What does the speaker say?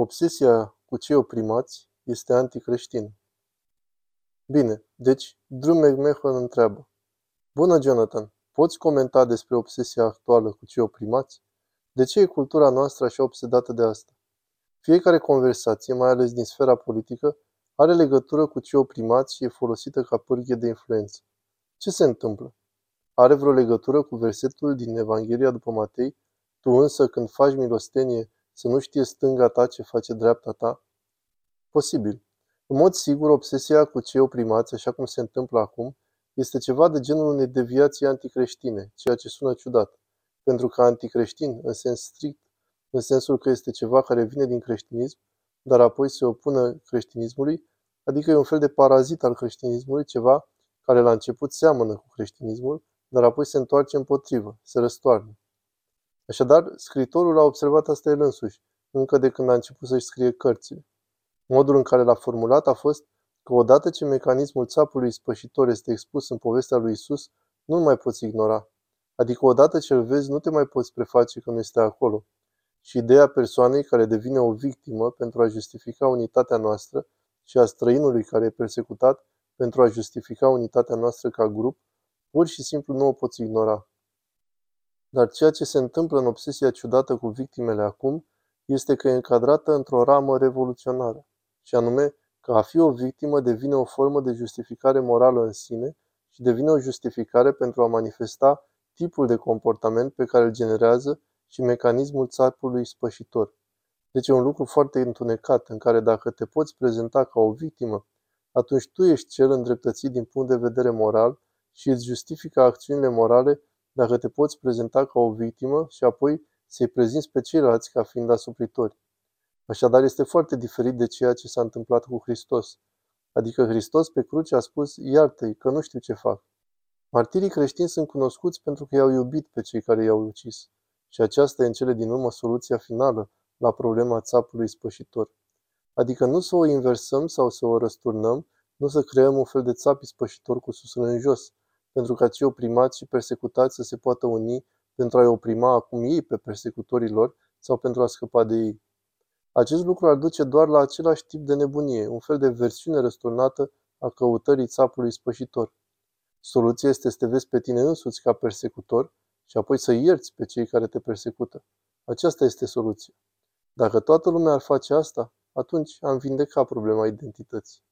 Obsesia cu cei oprimați este anticreștină. Bine, deci Drew McMahon întreabă. Bună, Jonathan, poți comenta despre obsesia actuală cu cei oprimați? De ce e cultura noastră așa obsedată de asta? Fiecare conversație, mai ales din sfera politică, are legătură cu cei oprimați și e folosită ca pârghie de influență. Ce se întâmplă? Are vreo legătură cu versetul din Evanghelia după Matei? Tu însă, când faci milostenie, să nu știe stânga ta ce face dreapta ta? Posibil. În mod sigur, obsesia cu cei oprimați, așa cum se întâmplă acum, este ceva de genul unei deviații anticreștine, ceea ce sună ciudat. Pentru că anticreștin, în sens strict, în sensul că este ceva care vine din creștinism, dar apoi se opună creștinismului, adică e un fel de parazit al creștinismului, ceva care la început seamănă cu creștinismul, dar apoi se întoarce împotrivă, se răstoarnă. Așadar, scritorul a observat asta el însuși, încă de când a început să-și scrie cărțile. Modul în care l-a formulat a fost că odată ce mecanismul țapului spășitor este expus în povestea lui Isus, nu-l mai poți ignora. Adică odată ce îl vezi, nu te mai poți preface că nu este acolo. Și ideea persoanei care devine o victimă pentru a justifica unitatea noastră și a străinului care e persecutat pentru a justifica unitatea noastră ca grup, pur și simplu nu o poți ignora. Dar ceea ce se întâmplă în obsesia ciudată cu victimele acum este că e încadrată într-o ramă revoluționară, și anume că a fi o victimă devine o formă de justificare morală în sine și devine o justificare pentru a manifesta tipul de comportament pe care îl generează și mecanismul țapului spășitor. Deci e un lucru foarte întunecat, în care dacă te poți prezenta ca o victimă, atunci tu ești cel îndreptățit din punct de vedere moral și îți justifică acțiunile morale dacă te poți prezenta ca o victimă și apoi să-i prezinți pe ceilalți ca fiind asupritori. Așadar este foarte diferit de ceea ce s-a întâmplat cu Hristos. Adică Hristos pe cruce a spus, iartă-i, că nu știu ce fac. Martirii creștini sunt cunoscuți pentru că i-au iubit pe cei care i-au ucis. Și aceasta e în cele din urmă soluția finală la problema țapului spășitor. Adică nu să o inversăm sau să o răsturnăm, nu să creăm un fel de țap spășitor cu susul în jos, pentru ca cei oprimați și persecutați să se poată uni pentru a-i oprima acum ei pe persecutorii lor sau pentru a scăpa de ei. Acest lucru ar duce doar la același tip de nebunie, un fel de versiune răsturnată a căutării țapului spășitor. Soluția este să te vezi pe tine însuți ca persecutor și apoi să ierți pe cei care te persecută. Aceasta este soluția. Dacă toată lumea ar face asta, atunci am vindecat problema identității.